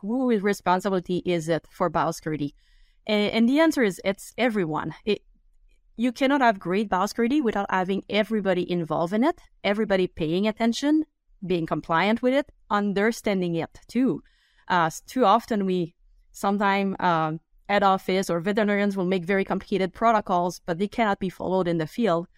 whose responsibility is it for biosecurity? And, the answer is it's everyone. It, you cannot have great biosecurity without having everybody involved in it, everybody paying attention, being compliant with it, understanding it too. Uh, too often we sometimes um, at office or veterinarians will make very complicated protocols, but they cannot be followed in the field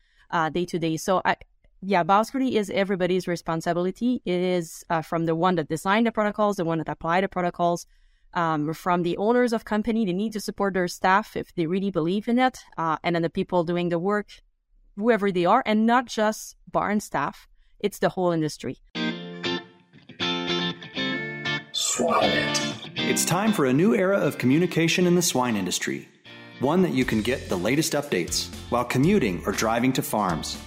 day to day. So I, yeah, biosecurity is everybody's responsibility. It is uh, from the one that designed the protocols, the one that apply the protocols, um, from the owners of company. They need to support their staff if they really believe in it, uh, and then the people doing the work, whoever they are, and not just barn staff. It's the whole industry. Swine It's time for a new era of communication in the swine industry. One that you can get the latest updates while commuting or driving to farms.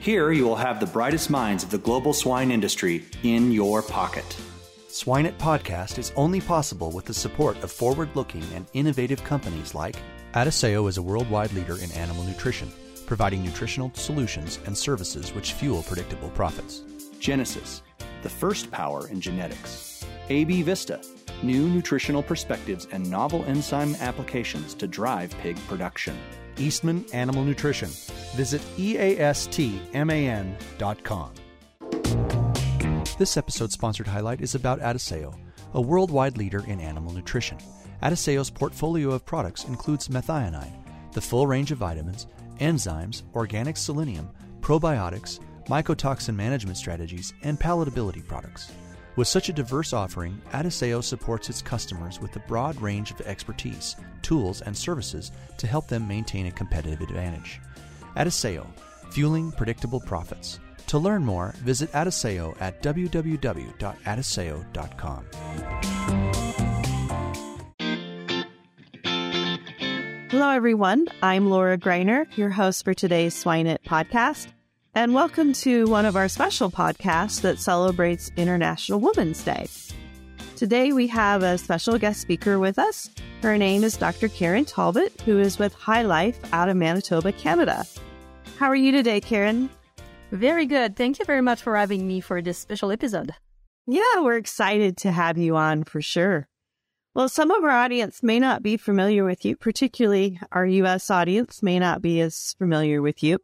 Here you will have the brightest minds of the global swine industry in your pocket. SwineIt Podcast is only possible with the support of forward looking and innovative companies like Adisseo is a worldwide leader in animal nutrition, providing nutritional solutions and services which fuel predictable profits. Genesus, the first power in genetics. AB Vista, new nutritional perspectives and novel enzyme applications to drive pig production. Eastman Animal Nutrition. Visit eastman.com. This episode's sponsored highlight is about Adisseo, a worldwide leader in animal nutrition. Adisseo's portfolio of products includes methionine, the full range of vitamins, enzymes, organic selenium, probiotics, mycotoxin management strategies, and palatability products. With such a diverse offering, Adisseo supports its customers with a broad range of expertise, tools, and services to help them maintain a competitive advantage. Adisseo, fueling predictable profits. To learn more, visit Adisseo at www.adisseo.com. Hello, everyone. I'm Laura Greiner, your host for today's SwineIt podcast and welcome to one of our special podcasts that celebrates International Women's Day. Today we have a special guest speaker with us. Her name is Dr. Karine Talbot, who is with HyLife out of Manitoba, Canada. How are you today, Karine? Very good. Thank you very much for having me for this special episode. Yeah, we're excited to have you on for sure. Well, some of our audience may not be familiar with you, particularly our US audience may not be as familiar with you.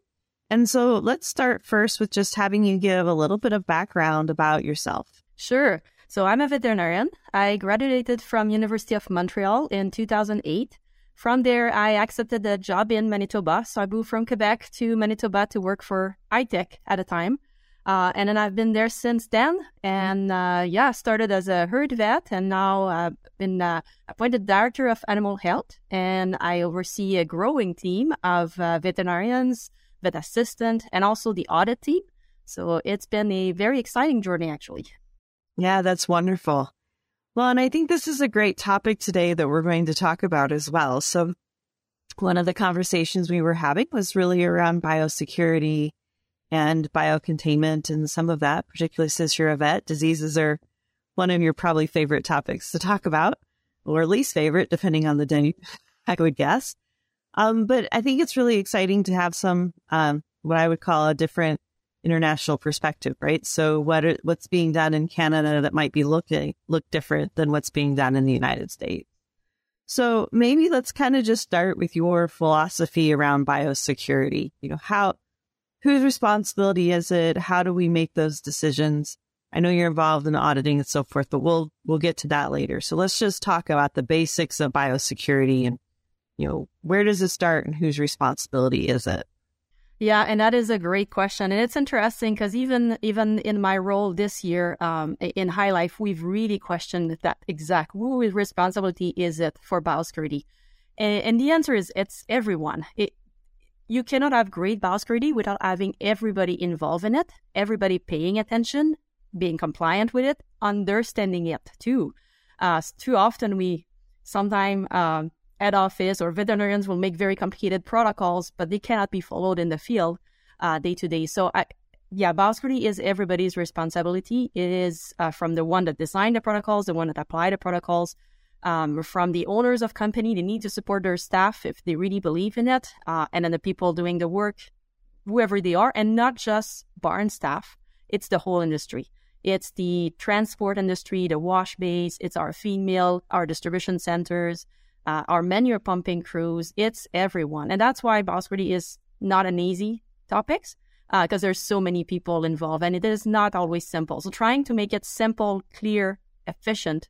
And so let's start first with just having you give a little bit of background about yourself. Sure. So I'm a veterinarian. I graduated from University of Montreal in 2008. From there, I accepted a job in Manitoba. So I moved from Quebec to Manitoba to work for Hytek at a time. Uh, and then I've been there since then. And uh, yeah, started as a herd vet and now I've uh, been uh, appointed director of animal health. And I oversee a growing team of uh, veterinarians, vet assistant, and also the audit team. So it's been a very exciting journey, actually. Yeah, that's wonderful. Well, and I think this is a great topic today that we're going to talk about as well. So, one of the conversations we were having was really around biosecurity and biocontainment and some of that, particularly since you're a vet. Diseases are one of your probably favorite topics to talk about, or least favorite, depending on the day, I would guess. Um, but I think it's really exciting to have some, um, what I would call a different international perspective, right? So what are, what's being done in Canada that might be looking, look different than what's being done in the United States. So maybe let's kind of just start with your philosophy around biosecurity. You know, how, whose responsibility is it? How do we make those decisions? I know you're involved in auditing and so forth, but we'll, we'll get to that later. So let's just talk about the basics of biosecurity and you know, where does it start and whose responsibility is it? Yeah, and that is a great question, and it's interesting because even even in my role this year um, in HyLife, we've really questioned that exact whose responsibility is it for biosecurity, and, and the answer is it's everyone. It, you cannot have great biosecurity without having everybody involved in it, everybody paying attention, being compliant with it, understanding it too. Uh, too often we sometimes um, at office or veterinarians will make very complicated protocols, but they cannot be followed in the field uh, day to day. So, I, yeah, biosecurity is everybody's responsibility. It is uh, from the one that designed the protocols, the one that apply the protocols, um, from the owners of company. They need to support their staff if they really believe in it, uh, and then the people doing the work, whoever they are, and not just barn staff. It's the whole industry. It's the transport industry, the wash bays, it's our feed mill, our distribution centers, uh, our manure pumping crews. It's everyone. And that's why biosecurity is not an easy topic because uh, there's so many people involved and it is not always simple. So trying to make it simple, clear, efficient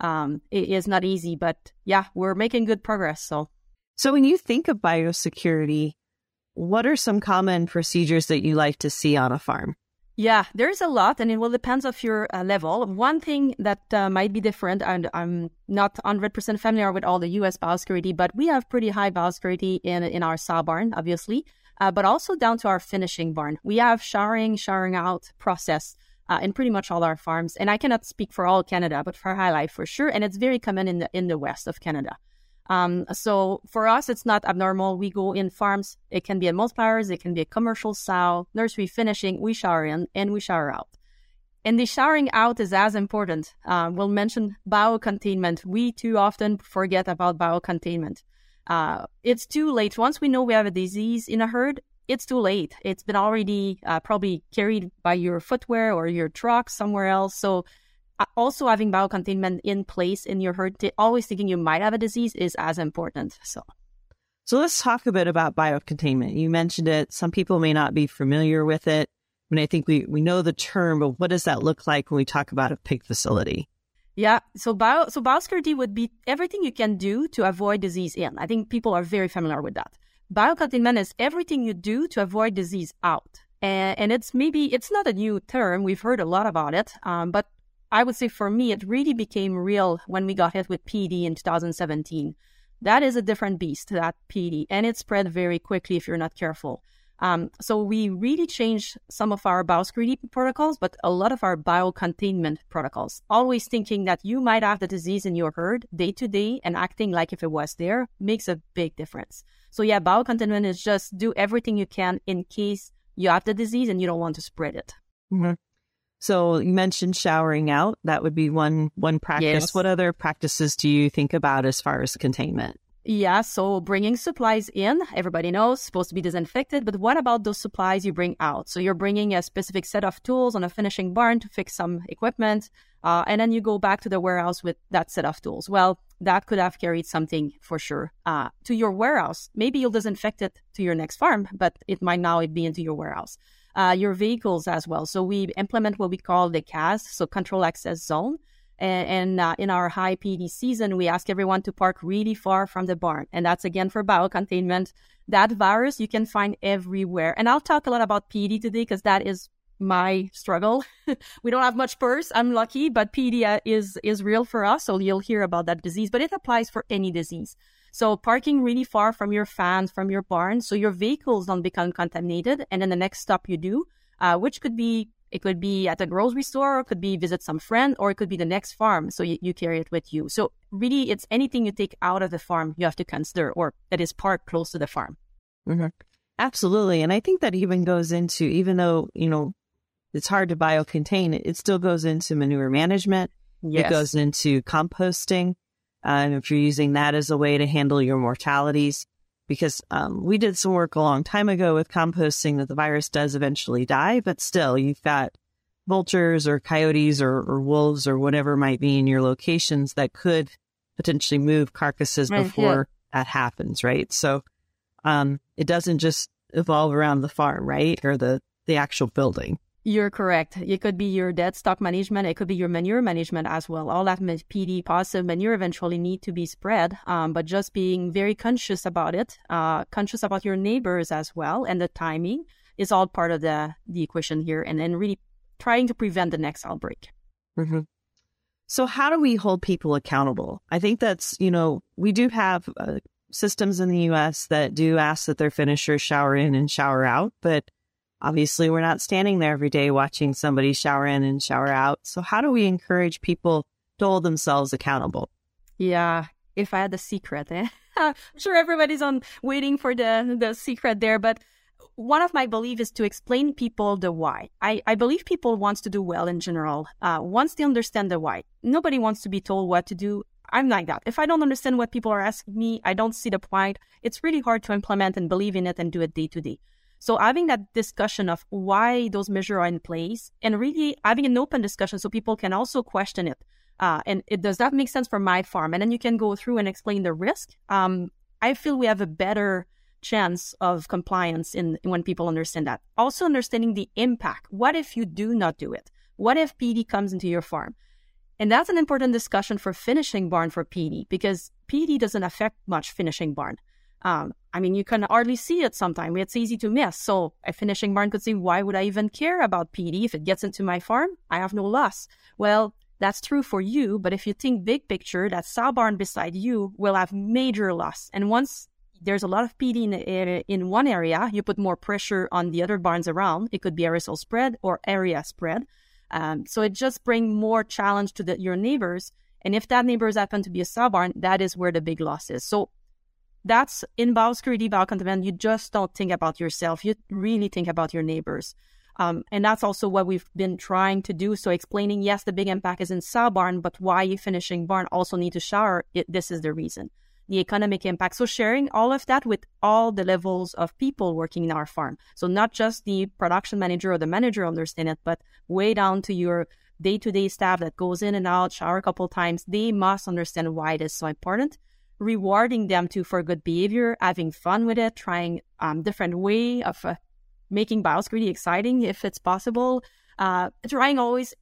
um, is not easy. But yeah, we're making good progress. So, so when you think of biosecurity, what are some common procedures that you like to see on a farm? Yeah, there's a lot, and it will depend of your uh, level. One thing that uh, might be different, and I'm not 100% familiar with all the U.S. biosecurity, but we have pretty high biosecurity in in our saw barn, obviously, uh, but also down to our finishing barn. We have showering, showering out process uh, in pretty much all our farms, and I cannot speak for all Canada, but for HyLife for sure, and it's very common in the in the west of Canada. Um, so for us, it's not abnormal. We go in farms. It can be a multipliers. It can be a commercial sow, nursery finishing. We shower in and we shower out. And the showering out is as important. Uh, we'll mention biocontainment. We too often forget about biocontainment. Uh, it's too late. Once we know we have a disease in a herd, it's too late. It's been already uh, probably carried by your footwear or your truck somewhere else. So also having biocontainment in place in your herd, always thinking you might have a disease is as important. So, so let's talk a bit about biocontainment. You mentioned it. Some people may not be familiar with it. I mean, I think we, we know the term, but what does that look like when we talk about a pig facility? Yeah, so bio so biosecurity would be everything you can do to avoid disease in. I think people are very familiar with that. Biocontainment is everything you do to avoid disease out. And, and it's maybe it's not a new term. We've heard a lot about it, um, but I would say for me, it really became real when we got hit with PED in 2017. That is a different beast, that PED, and it spread very quickly if you're not careful. Um, so we really changed some of our biosecurity protocols, but a lot of our biocontainment protocols. Always thinking that you might have the disease in your herd day to day and acting like if it was there makes a big difference. So yeah, biocontainment is just do everything you can in case you have the disease and you don't want to spread it. Mm-hmm. So you mentioned showering out. That would be one one practice. Yes. What other practices do you think about as far as containment? Yeah, so bringing supplies in, everybody knows, supposed to be disinfected, but what about those supplies you bring out? So you're bringing a specific set of tools on a finishing barn to fix some equipment, uh, and then you go back to the warehouse with that set of tools. Well, that could have carried something for sure uh, to your warehouse. Maybe you'll disinfect it to your next farm, but it might now be into your warehouse uh, your vehicles as well. So we implement what we call the CAS, so control access zone. And, and uh, in our high PED season, we ask everyone to park really far from the barn. And that's again for biocontainment. That virus you can find everywhere. And I'll talk a lot about PED today because that is my struggle. we don't have much PRRS. I'm lucky, but PED uh, is, is real for us. So you'll hear about that disease, but it applies for any disease. So parking really far from your fans, from your barn, so your vehicles don't become contaminated. And then the next stop you do, uh, which could be it could be at a grocery store, or it could be visit some friend, or it could be the next farm. So you, you carry it with you. So really, it's anything you take out of the farm you have to consider, or that is parked close to the farm. Mm-hmm. Absolutely, and I think that even goes into even though you know it's hard to biocontain, it, it still goes into manure management. Yes. It goes into composting and if you're using that as a way to handle your mortalities, because um, we did some work a long time ago with composting that the virus does eventually die, but still you've got vultures or coyotes or, or wolves or whatever might be in your locations that could potentially move carcasses right, before yeah. that happens, right? So um, it doesn't just evolve around the farm, right, or the the actual building. You're correct. It could be your dead stock management. It could be your manure management as well. All that PED positive manure eventually need to be spread, um, but just being very conscious about it, uh, conscious about your neighbors as well, and the timing is all part of the the equation here, and then really trying to prevent the next outbreak. Mm-hmm. So, how do we hold people accountable? I think that's you know we do have uh, systems in the U.S. that do ask that their finishers shower in and shower out, but Obviously, we're not standing there every day watching somebody shower in and shower out. So, how do we encourage people to hold themselves accountable? Yeah, if I had the secret, eh? I'm sure everybody's on waiting for the the secret there, but one of my beliefs is to explain people the why. I, I believe people wants to do well in general. Uh, once they understand the why, nobody wants to be told what to do. I'm like that. If I don't understand what people are asking me, I don't see the point. It's really hard to implement and believe in it and do it day to day. So having that discussion of why those measures are in place and really having an open discussion so people can also question it. Uh, and it, does that make sense for my farm? And then you can go through and explain the risk. Um, I feel we have a better chance of compliance in when people understand that. Also understanding the impact. What if you do not do it? What if PED comes into your farm? And that's an important discussion for finishing barn for PED because PED doesn't affect much finishing barn. Um, I mean, you can hardly see it sometimes. It's easy to miss. So a finishing barn could say, why would I even care about PED? If it gets into my farm, I have no loss. Well, that's true for you. But if you think big picture, that sow barn beside you will have major loss. And once there's a lot of PED in, in one area, you put more pressure on the other barns around. It could be aerosol spread or area spread. Um, so it just brings more challenge to the, your neighbors. And if that neighbors happen to be a sow barn, that is where the big loss is. So that's in biosecurity, biocontainment. You just don't think about yourself. You really think about your neighbors. Um, and that's also what we've been trying to do. So explaining, yes, the big impact is in sow barn, but why you finishing barn also need to shower. It, this is the reason the economic impact. So sharing all of that with all the levels of people working in our farm. So not just the production manager or the manager understand it, but way down to your day-to-day staff that goes in and out, shower a couple times. They must understand why it is so important. Rewarding them too for good behavior, having fun with it, trying um, different way of uh, making biosecurity exciting if it's possible. Uh, trying always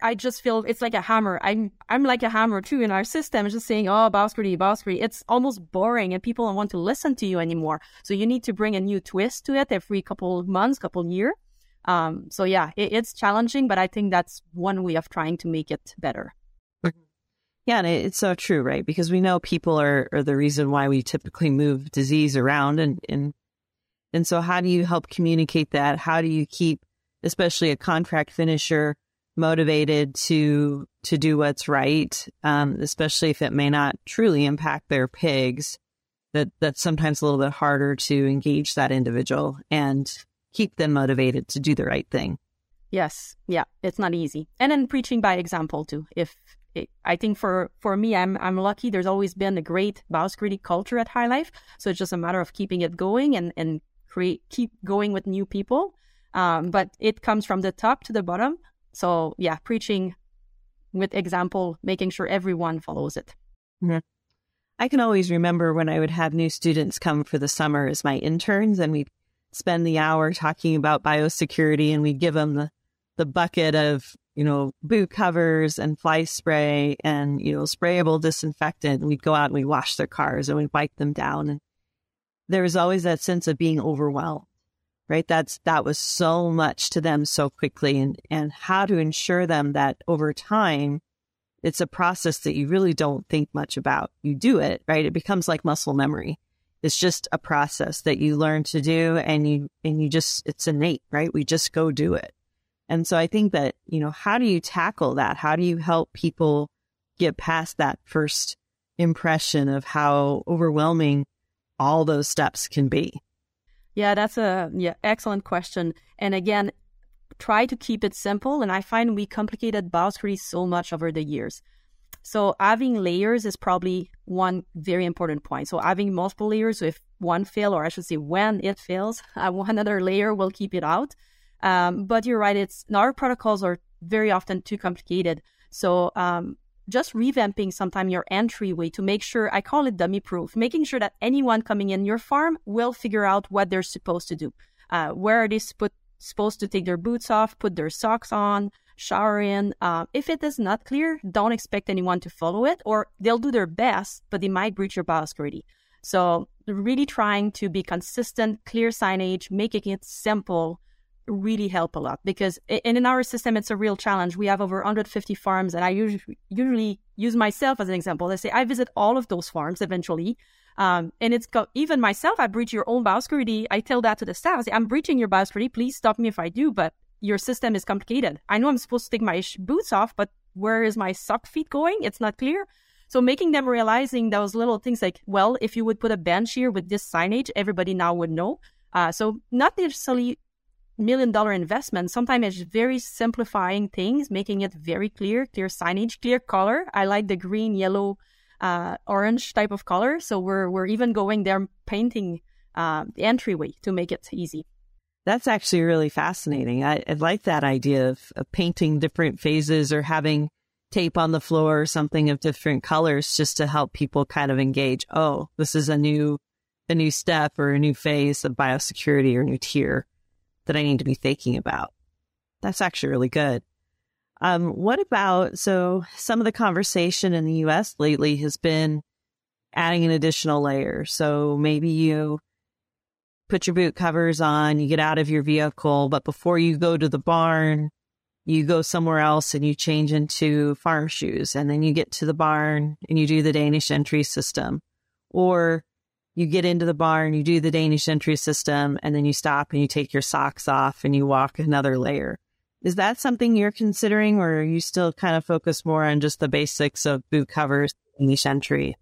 I just feel it's like a hammer. I'm I'm like a hammer too in our system. Just saying, oh, biosecurity, biosecurity. It's almost boring, and people don't want to listen to you anymore. So you need to bring a new twist to it every couple months, couple year. Um, so yeah, it, it's challenging, but I think that's one way of trying to make it better. Yeah, and it's so true, right? Because we know people are, are the reason why we typically move disease around, and and and so how do you help communicate that? How do you keep, especially a contract finisher? motivated to to do what's right, um, especially if it may not truly impact their pigs. That that's sometimes a little bit harder to engage that individual and keep them motivated to do the right thing. Yes, yeah, it's not easy, and then preaching by example too. If I think for for me, I'm I'm lucky. There's always been a great biosecurity culture at HyLife, so it's just a matter of keeping it going and and create keep going with new people. Um, but it comes from the top to the bottom. So yeah, preaching with example, making sure everyone follows it. I can always remember when I would have new students come for the summer as my interns, and we'd spend the hour talking about biosecurity, and we'd give them the, the bucket of you know boot covers and fly spray and you know sprayable disinfectant. We'd go out and we'd wash their cars and we'd wipe them down. And there was always that sense of being overwhelmed right? That's, that was so much to them so quickly and, and how to ensure them that over time, it's a process that you really don't think much about. You do it, right? It becomes like muscle memory. It's just a process that you learn to do and you, and you just, it's innate, right? We just go do it. And so I think that, you know, how do you tackle that? How do you help people get past that first impression of how overwhelming all those steps can be? Yeah, that's a yeah excellent question. And again, try to keep it simple. And I find we complicated biosecurity so much over the years. So having layers is probably one very important point. So having multiple layers, if one fail, or I should say when it fails, uh, other layer will keep it out. Um, but you're right; it's our protocols are very often too complicated. So um, just revamping sometime your entryway to make sure I call it dummy proof, making sure that anyone coming in your farm will figure out what they're supposed to do. Uh, where are they supposed to take their boots off, put their socks on, shower in? Uh, if it is not clear, don't expect anyone to follow it, or they'll do their best, but they might breach your biosecurity. So, really trying to be consistent, clear signage, making it simple, really help a lot because in our system it's a real challenge. We have over 150 farms and i usually usually use myself as an example. I say i visit all of those farms eventually um, and it's got, even myself i breach your own biosecurity. I tell that to the staff. I say i'm breaching your biosecurity. Please stop me if i do but your system is complicated. I know i'm supposed to take my boots off but where is my sock feet going? It's not clear. So making them realizing those little things like well if you would put a bench here with this signage everybody now would know. Uh, so not necessarily million dollar investment. Sometimes it's very simplifying things, making it very clear, clear signage, clear color. I like the green, yellow, uh, orange type of color. So we're we're even going there painting uh, the entryway to make it easy. That's actually really fascinating. I, I like that idea of, of painting different phases or having tape on the floor or something of different colors just to help people kind of engage. Oh, this is a new, a new step or a new phase of biosecurity or new tier that I need to be thinking about. That's actually really good. Um, what about, so some of the conversation in the US lately has been adding an additional layer. So maybe you put your boot covers on, you get out of your vehicle, but before you go to the barn, you go somewhere else and you change into farm shoes and then you get to the barn and you do the Danish entry system. Or you get into the barn, you do the Danish entry system, and then you stop and you take your socks off and you walk another layer. Is that something you're considering or are you still kind of focused more on just the basics of boot covers, Danish entry?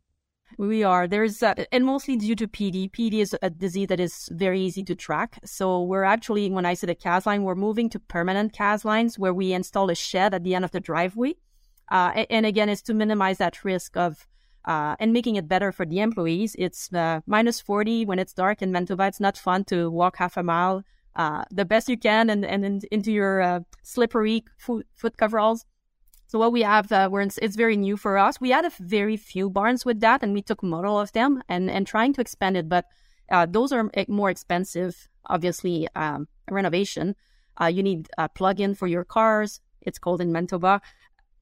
We are. There's, uh, and mostly due to PED. PED is a disease that is very easy to track. So we're actually, when I said a CAS line, we're moving to permanent CAS lines where we install a shed at the end of the driveway. Uh, and again, it's to minimize that risk of, uh, and making it better for the employees. It's uh, minus 40 when it's dark in Manitoba. It's not fun to walk half a mile uh, the best you can and, and in, into your uh, slippery foot, foot coveralls. So what we have, uh, in, it's very new for us. We had a very few barns with that, and we took model of them and and trying to expand it. But uh, those are more expensive, obviously. Um, renovation, you need a plug-in for your cars. It's called in Manitoba,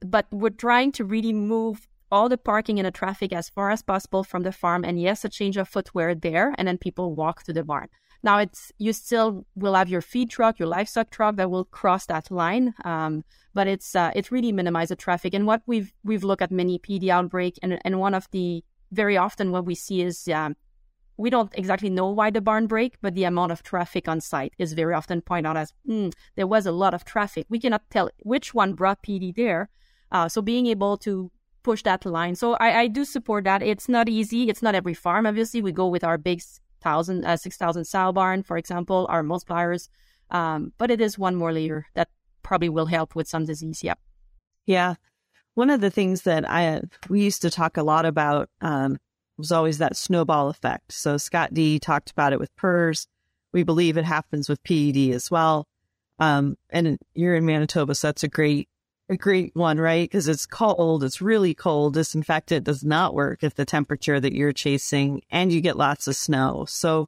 but we're trying to really move all the parking and the traffic as far as possible from the farm. And yes, a change of footwear there, and then people walk to the barn. Now it's you still will have your feed truck, your livestock truck that will cross that line, um, but it's uh, it really minimizes the traffic. And what we've we've looked at many PED outbreak, and and one of the very often what we see is um, we don't exactly know why the barn break, but the amount of traffic on site is very often pointed out as mm, there was a lot of traffic. We cannot tell which one brought PED there. Uh, so being able to push that line. So I, I do support that. It's not easy. It's not every farm. Obviously, we go with our big thousand, uh, six thousand sow barn, for example, our multipliers. Um, but it is one more layer that probably will help with some disease. Yeah. Yeah. One of the things that I we used to talk a lot about um, was always that snowball effect. So Scott Dee talked about it with PRRS. We believe it happens with PED as well. Um, and you're in Manitoba, so that's a great a great one, right? Because it's cold. It's really cold. Disinfectant does not work if the temperature that you're chasing and you get lots of snow. So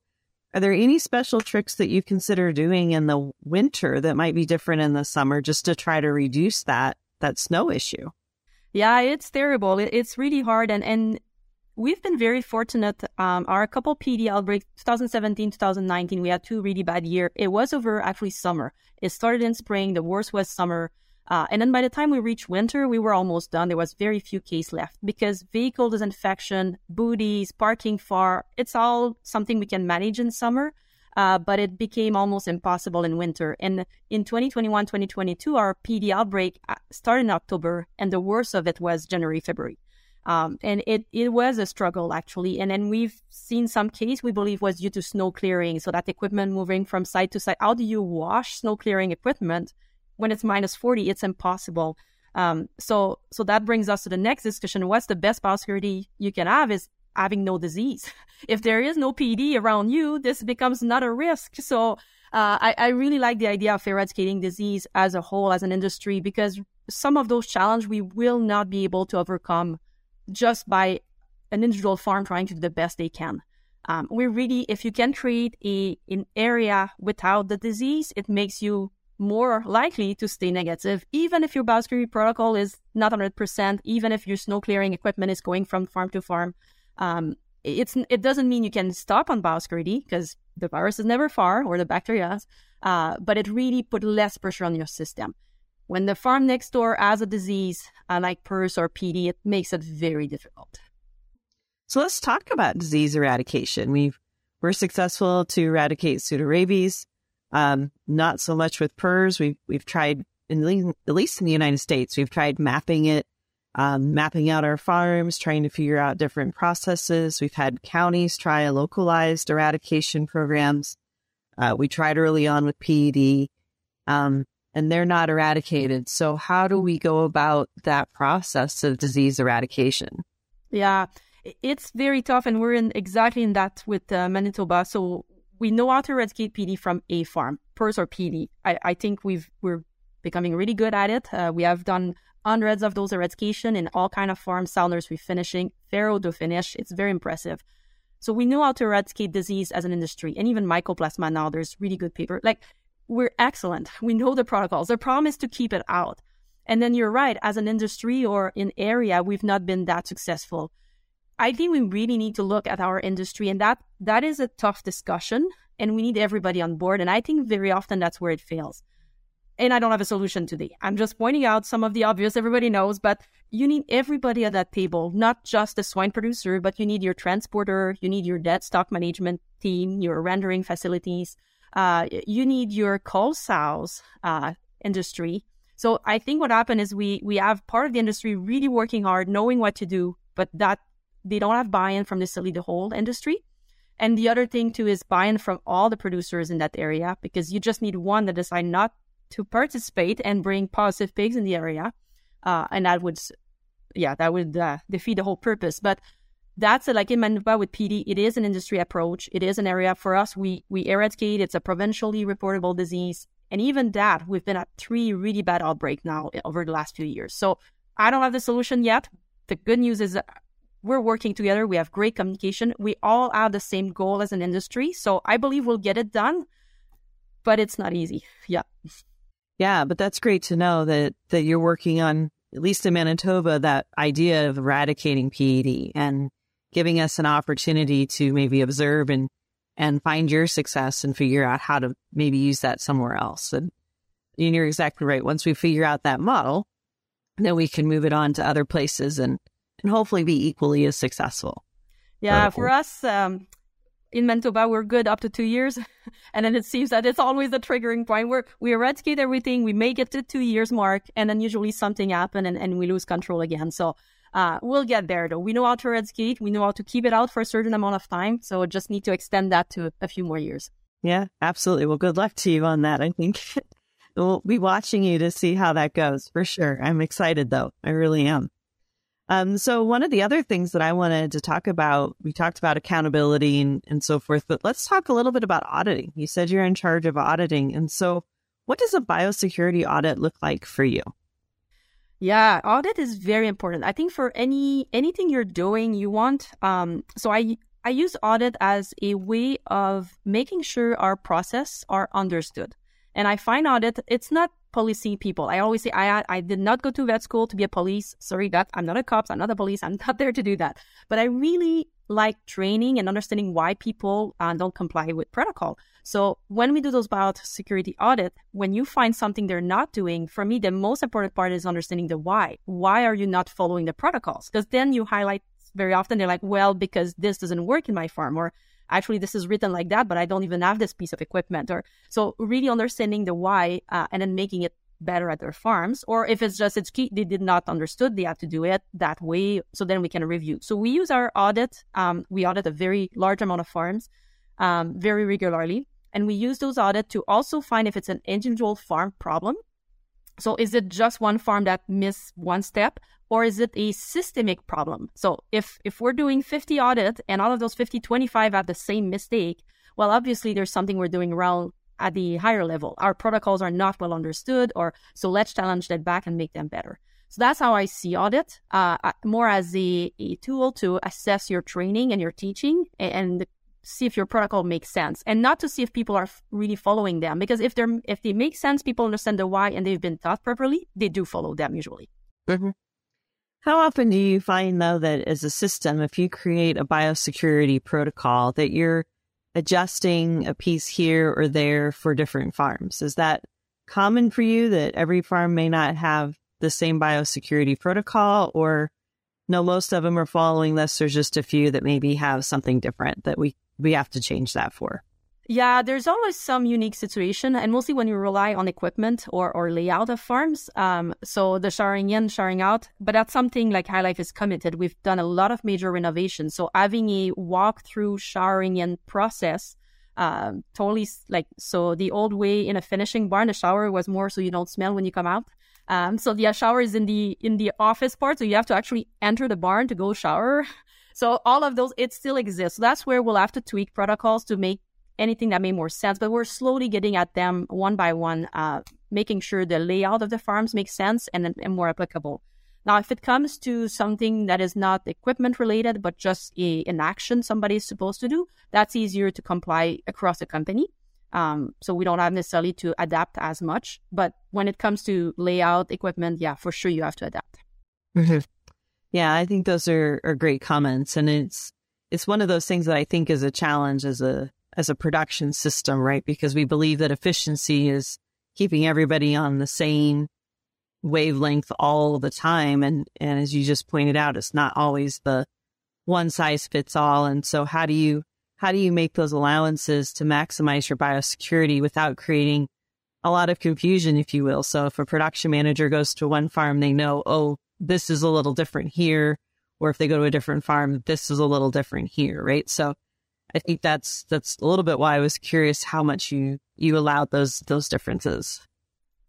are there any special tricks that you consider doing in the winter that might be different in the summer just to try to reduce that, that snow issue? Yeah, it's terrible. It's really hard. And, and we've been very fortunate. Um, our couple PED outbreaks, 2017, 2019, we had two really bad years. It was over actually summer. It started in spring. The worst was summer. Uh, and then by the time we reached winter, we were almost done. There was very few cases left because vehicle disinfection, booties, parking far, it's all something we can manage in summer. Uh, but it became almost impossible in winter. And in 2021, 2022, our PED outbreak uh, started in October, and the worst of it was January, February. Um, and it, it was a struggle actually. And then we've seen some case we believe was due to snow clearing. So that equipment moving from site to site. How do you wash snow clearing equipment? When it's minus 40, it's impossible. Um, so, so that brings us to the next discussion. What's the best biosecurity you can have is having no disease. If there is no PED around you, this becomes not a risk. So, uh, I, I really like the idea of eradicating disease as a whole, as an industry, because some of those challenges we will not be able to overcome just by an individual farm trying to do the best they can. Um, we really, if you can create a an area without the disease, it makes you more likely to stay negative, even if your biosecurity protocol is not 100%, even if your snow clearing equipment is going from farm to farm. Um, it's it doesn't mean you can stop on biosecurity because the virus is never far or the bacteria, uh, but it really put less pressure on your system. When the farm next door has a disease uh, like PRRS or PED, it makes it very difficult. So let's talk about disease eradication. We've we're successful to eradicate pseudorabies. Um, not so much with PRRS. We've, we've tried, in, at least in the United States, we've tried mapping it, um, mapping out our farms, trying to figure out different processes. We've had counties try localized eradication programs. Uh, we tried early on with PED, um, and they're not eradicated. So how do we go about that process of disease eradication? Yeah, it's very tough, and we're in exactly in that with uh, Manitoba. So we know how to eradicate PED from a farm, PRRS or PED. I, I think we've we're becoming really good at it. Uh, we have done hundreds of those eradication in all kind of farms, sow nursery finishing, farrow to finish. It's very impressive. So we know how to eradicate disease as an industry, and even mycoplasma now. There's really good paper. Like we're excellent. We know the protocols. The problem is to keep it out. And then you're right. As an industry or in area, we've not been that successful. I think we really need to look at our industry, and that that is a tough discussion, and we need everybody on board. And I think very often that's where it fails. And I don't have a solution today. I'm just pointing out some of the obvious everybody knows, but you need everybody at that table, not just the swine producer, but you need your transporter, you need your dead stock management team, your rendering facilities, uh, you need your cull sows uh, industry. So I think what happened is we we have part of the industry really working hard, knowing what to do, but that they don't have buy-in from necessarily the whole industry. And the other thing too is buy-in from all the producers in that area because you just need one that decide not to participate and bring positive pigs in the area, uh, and that would, yeah, that would uh, defeat the whole purpose. But that's a, like in Manitoba with PED, it is an industry approach. It is an area for us. We we eradicate. It's a provincially reportable disease, and even that we've been at three really bad outbreak now over the last few years. So I don't have the solution yet. The good news is we're working together. We have great communication. We all have the same goal as an industry. So I believe we'll get it done, but it's not easy. Yeah. Yeah, but that's great to know that that you're working on at least in Manitoba that idea of eradicating PED and giving us an opportunity to maybe observe and and find your success and figure out how to maybe use that somewhere else. And, and you're exactly right. Once we figure out that model, then we can move it on to other places and and hopefully be equally as successful. Yeah, for us, um, in Manitoba, we're good up to two years. and then it seems that it's always the triggering point where we eradicate everything, we make it to two years mark, and then usually something happens and, and we lose control again. So uh, we'll get there though. We know how to eradicate, we know how to keep it out for a certain amount of time. So just need to extend that to a few more years. Yeah, absolutely. Well, good luck to you on that. I think we'll be watching you to see how that goes for sure. I'm excited though. I really am. Um, so one of the other things that I wanted to talk about, we talked about accountability and, and so forth, but let's talk a little bit about auditing. You said you're in charge of auditing. And so what does a biosecurity audit look like for you? Yeah, audit is very important. I think for any anything you're doing, you want um so I I use audit as a way of making sure our process are understood. And I find audit it's not policing people. I always say I I did not go to vet school to be a police. Sorry, that I'm not a cop. I'm not a police. I'm not there to do that. But I really like training and understanding why people uh, don't comply with protocol. So when we do those biosecurity audit, when you find something they're not doing, for me the most important part is understanding the why. Why are you not following the protocols? Because then you highlight very often they're like, well, because this doesn't work in my farm, or actually this is written like that, but I don't even have this piece of equipment. Or so really understanding the why uh, and then making it better at their farms. Or if it's just it's key, they did not understood, they have to do it that way. So then we can review. So we use our audit. Um, we audit a very large amount of farms um, very regularly. And we use those audits to also find if it's an individual farm problem. So is it just one farm that missed one step? Or is it a systemic problem? So if if we're doing 50 audit and all of those 50, 25 have the same mistake, well, obviously there's something we're doing wrong at the higher level. Our protocols are not well understood, or so let's challenge that back and make them better. So that's how I see audit, uh, more as a, a tool to assess your training and your teaching and see if your protocol makes sense and not to see if people are really following them because if they're if they make sense people understand the why and they've been taught properly they do follow them usually mm-hmm. How often do you find, though, that as a system, if you create a biosecurity protocol, that you're adjusting a piece here or there for different farms? Is that common for you that every farm may not have the same biosecurity protocol, or no, most of them are following this? There's just a few that maybe have something different that we, we have to change that for. Yeah, there's always some unique situation, and mostly when you rely on equipment or, or layout of farms. Um, so the showering in, showering out, but that's something like HyLife is committed. We've done a lot of major renovations. So having a walk-through showering in process, um, totally like, so the old way in a finishing barn, the shower was more so you don't smell when you come out. Um, so the shower is in the, in the office part. So you have to actually enter the barn to go shower. So all of those, it still exists. So that's where we'll have to tweak protocols to make anything that made more sense. But we're slowly getting at them one by one, uh, making sure the layout of the farms makes sense and, and more applicable. Now, if it comes to something that is not equipment related, but just a, an action somebody is supposed to do, that's easier to comply across the company. Um, so we don't have necessarily to adapt as much. But when it comes to layout, equipment, yeah, for sure you have to adapt. Mm-hmm. Yeah, I think those are, are great comments, and it's it's one of those things that I think is a challenge as a as a production system, right? Because we believe that efficiency is keeping everybody on the same wavelength all the time. And, and as you just pointed out, it's not always the one size fits all. And so how do you, how do you make those allowances to maximize your biosecurity without creating a lot of confusion, if you will? So if a production manager goes to one farm, they know, oh, this is a little different here. Or if they go to a different farm, this is a little different here, right? So I think that's that's a little bit why I was curious how much you you allowed those those differences.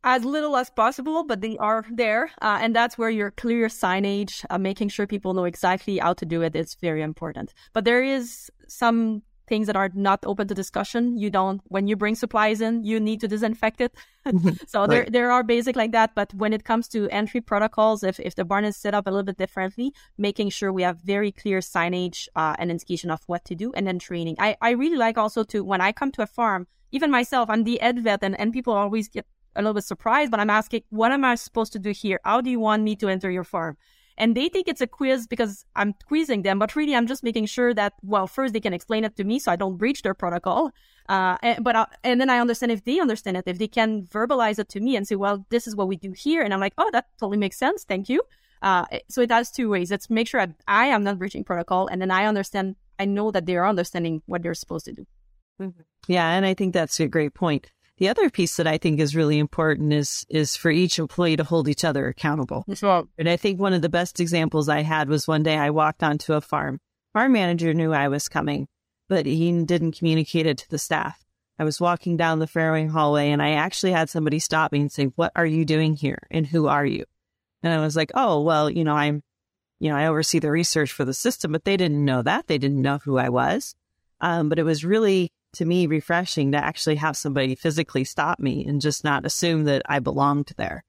As little as possible, but they are there, uh, and that's where your clear signage, uh, making sure people know exactly how to do it, is very important. But there is some things that are not open to discussion. You don't, when you bring supplies in, you need to disinfect it. so right. there, there are basic like that. But when it comes to entry protocols, if, if the barn is set up a little bit differently, making sure we have very clear signage uh, and indication of what to do and then training. I, I really like also to, when I come to a farm, even myself, I'm the ed vet and, and people always get a little bit surprised, but I'm asking, what am I supposed to do here? How do you want me to enter your farm? And they think it's a quiz because I'm quizzing them, but really I'm just making sure that well, first they can explain it to me so I don't breach their protocol. Uh, and, but I, uh, and then I understand if they understand it, if they can verbalize it to me and say, well, this is what we do here, and I'm like, oh, that totally makes sense, thank you. Uh, so it has two ways. It's make sure I, I am not breaching protocol, and then I understand, I know that they are understanding what they're supposed to do. Mm-hmm. Yeah, and I think that's a great point. The other piece that I think is really important is is for each employee to hold each other accountable. And I think one of the best examples I had was one day I walked onto a farm. Farm manager knew I was coming, but he didn't communicate it to the staff. I was walking down the farrowing hallway and I actually had somebody stop me and say, What are you doing here? And who are you? And I was like, Oh, well, you know, I'm, you know, I oversee the research for the system, but they didn't know that. They didn't know who I was. Um, but it was really to me refreshing to actually have somebody physically stop me and just not assume that I belonged there.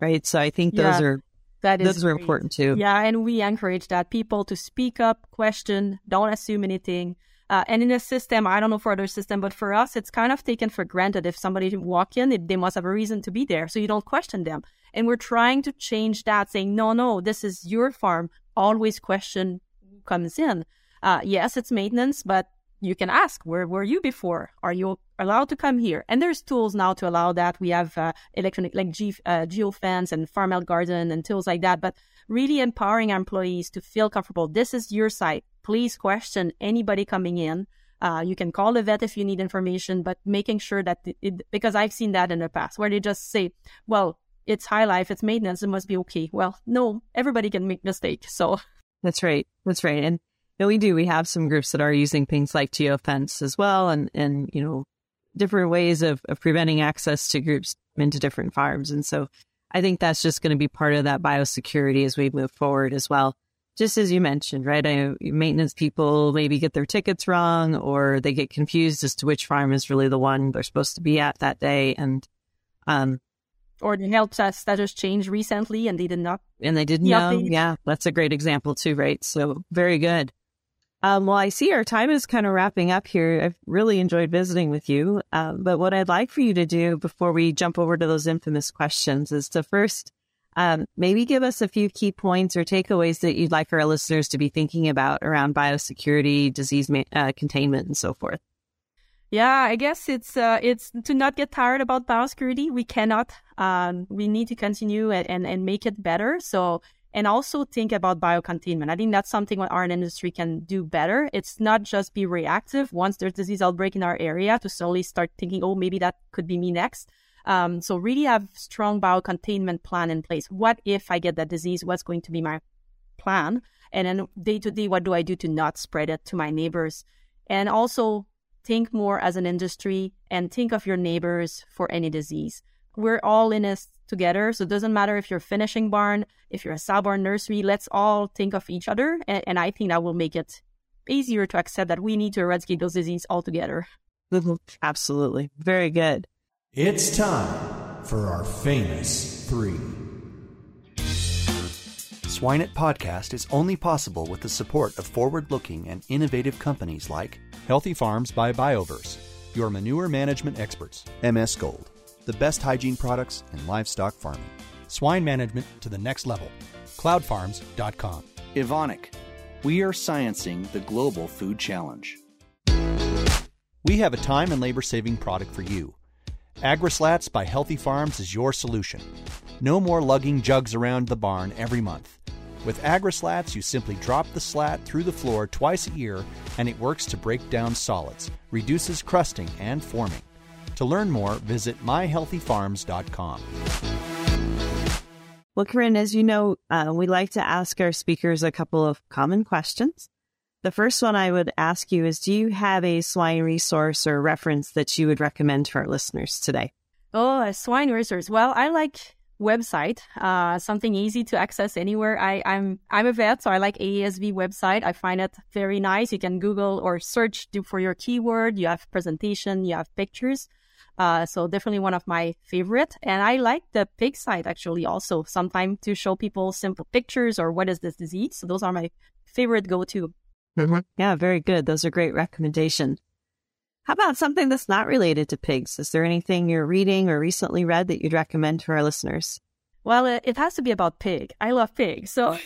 Right. So I think those yeah, are that is those are important too. Yeah, and we encourage that people to speak up, question, don't assume anything. Uh, and in a system, I don't know for other system, but for us, it's kind of taken for granted. If somebody walk in, it, they must have a reason to be there, so you don't question them. And we're trying to change that, saying, no, no, this is your farm. Always question who comes in. Uh, yes, it's maintenance, but you can ask, where were you before? Are you allowed to come here? And there's tools now to allow that. We have uh, electronic, like G, uh, geofence and Farm Health Guardian and tools like that. But really empowering employees to feel comfortable. This is your site. Please question anybody coming in. Uh, you can call the vet if you need information, but making sure that it, it, because I've seen that in the past where they just say, well, it's HyLife, it's maintenance, it must be okay. Well, no, everybody can make mistakes. So that's right. That's right. And no, we do. We have some groups that are using things like geofence as well, and and you know different ways of of preventing access to groups into different farms. And so I think that's just going to be part of that biosecurity as we move forward as well. Just as you mentioned, right? I, maintenance people maybe get their tickets wrong, or they get confused as to which farm is really the one they're supposed to be at that day, and um, or the health status changed recently and they did not and they didn't know yeah that's a great example too right so very good um, well, I see our time is kind of wrapping up here. I've really enjoyed visiting with you. Um, but what I'd like for you to do before we jump over to those infamous questions is to first um, maybe give us a few key points or takeaways that you'd like our listeners to be thinking about around biosecurity, disease ma- uh, containment, and so forth. Yeah, I guess it's uh, it's to not get tired about biosecurity. We cannot. Um, we need to continue and, and, and make it better. So and also think about biocontainment. I think that's something what our industry can do better. It's not just be reactive once there's disease outbreak in our area to slowly start thinking, oh, maybe that could be me next. Um, so really have strong biocontainment plan in place. What if I get that disease? What's going to be my plan? And then day to day, what do I do to not spread it to my neighbors? And also think more as an industry and think of your neighbors for any disease. We're all in this together. So it doesn't matter if you're finishing barn, if you're a sow barn nursery, let's all think of each other. And, and I think that will make it easier to accept that we need to eradicate those diseases altogether. Mm-hmm. Absolutely. Very good. It's time for our famous three. Swine It Podcast is only possible with the support of forward looking and innovative companies like Healthy Farms by Bioverse, your manure management experts, MS Gold, the best hygiene products in livestock farming, swine management to the next level, cloudfarms.com. Evonik, we are sciencing the global food challenge. We have a time and labor saving product for you. AgriSlats by Healthy Farms is your solution. No more lugging jugs around the barn every month. With AgriSlats, you simply drop the slat through the floor twice a year and it works to break down solids, reduces crusting and forming. To learn more, visit myhealthyfarms.com. Well, Karine, as you know, uh, we like to ask our speakers a couple of common questions. The first one I would ask you is Do you have a swine resource or reference that you would recommend to our listeners today? Oh, a swine resource. Well, I like website, uh, something easy to access anywhere. I, I'm I'm a vet, so I like AASV website. I find it very nice. You can Google or search for your keyword. You have presentation, you have pictures. Uh, so definitely one of my favorite. And I like the pig site actually also sometimes to show people simple pictures or what is this disease. So those are my favorite go-to. Mm-hmm. Yeah, very good. Those are great recommendations. How about something that's not related to pigs? Is there anything you're reading or recently read that you'd recommend to our listeners? Well, it has to be about pig. I love pigs. So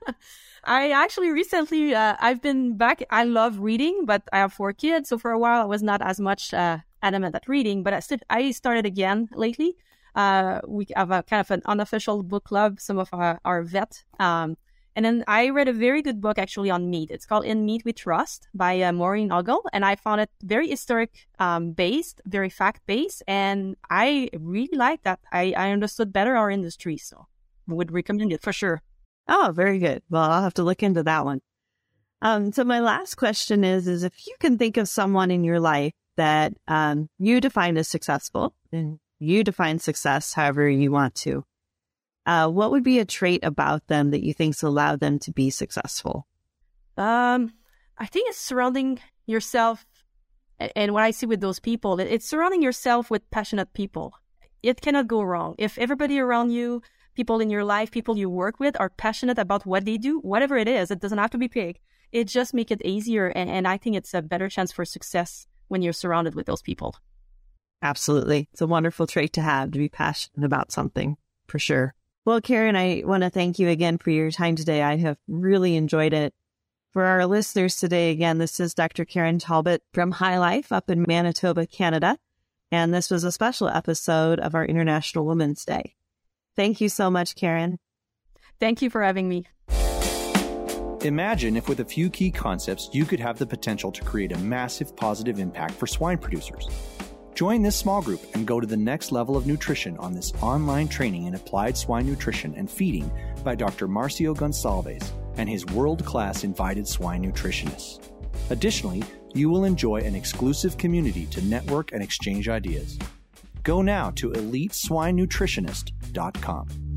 I actually recently, uh, I've been back. I love reading, but I have four kids. So for a while, I was not as much uh, adamant at reading, but I, st- I started again lately. Uh, we have a kind of an unofficial book club, some of our, our vet. Um, and then I read a very good book actually on meat. It's called In Meat We Trust by uh, Maureen Ogle. And I found it very historic um, based, very fact based. And I really like that. I, I understood better our industry. So I would recommend it for sure. Oh, very good. Well, I'll have to look into that one. Um, so my last question is, is if you can think of someone in your life that um, you define as successful and you define success however you want to, uh, what would be a trait about them that you think's allowed them to be successful? Um, I think it's surrounding yourself, and what I see with those people, it's surrounding yourself with passionate people. It cannot go wrong if everybody around you, people in your life, people you work with, are passionate about what they do, whatever it is. It doesn't have to be big. It just make it easier, and, and I think it's a better chance for success when you're surrounded with those people. Absolutely, it's a wonderful trait to have to be passionate about something for sure. Well, Karine, I want to thank you again for your time today. I have really enjoyed it. For our listeners today, again, this is Dr. Karine Talbot from HyLife up in Manitoba, Canada. And this was a special episode of our International Women's Day. Thank you so much, Karine. Thank you for having me. Imagine if, with a few key concepts, you could have the potential to create a massive positive impact for swine producers. Join this small group and go to the next level of nutrition on this online training in applied swine nutrition and feeding by Dr. Marcio Gonçalves and his world class invited swine nutritionists. Additionally, you will enjoy an exclusive community to network and exchange ideas. Go now to eliteswinenutritionist.com.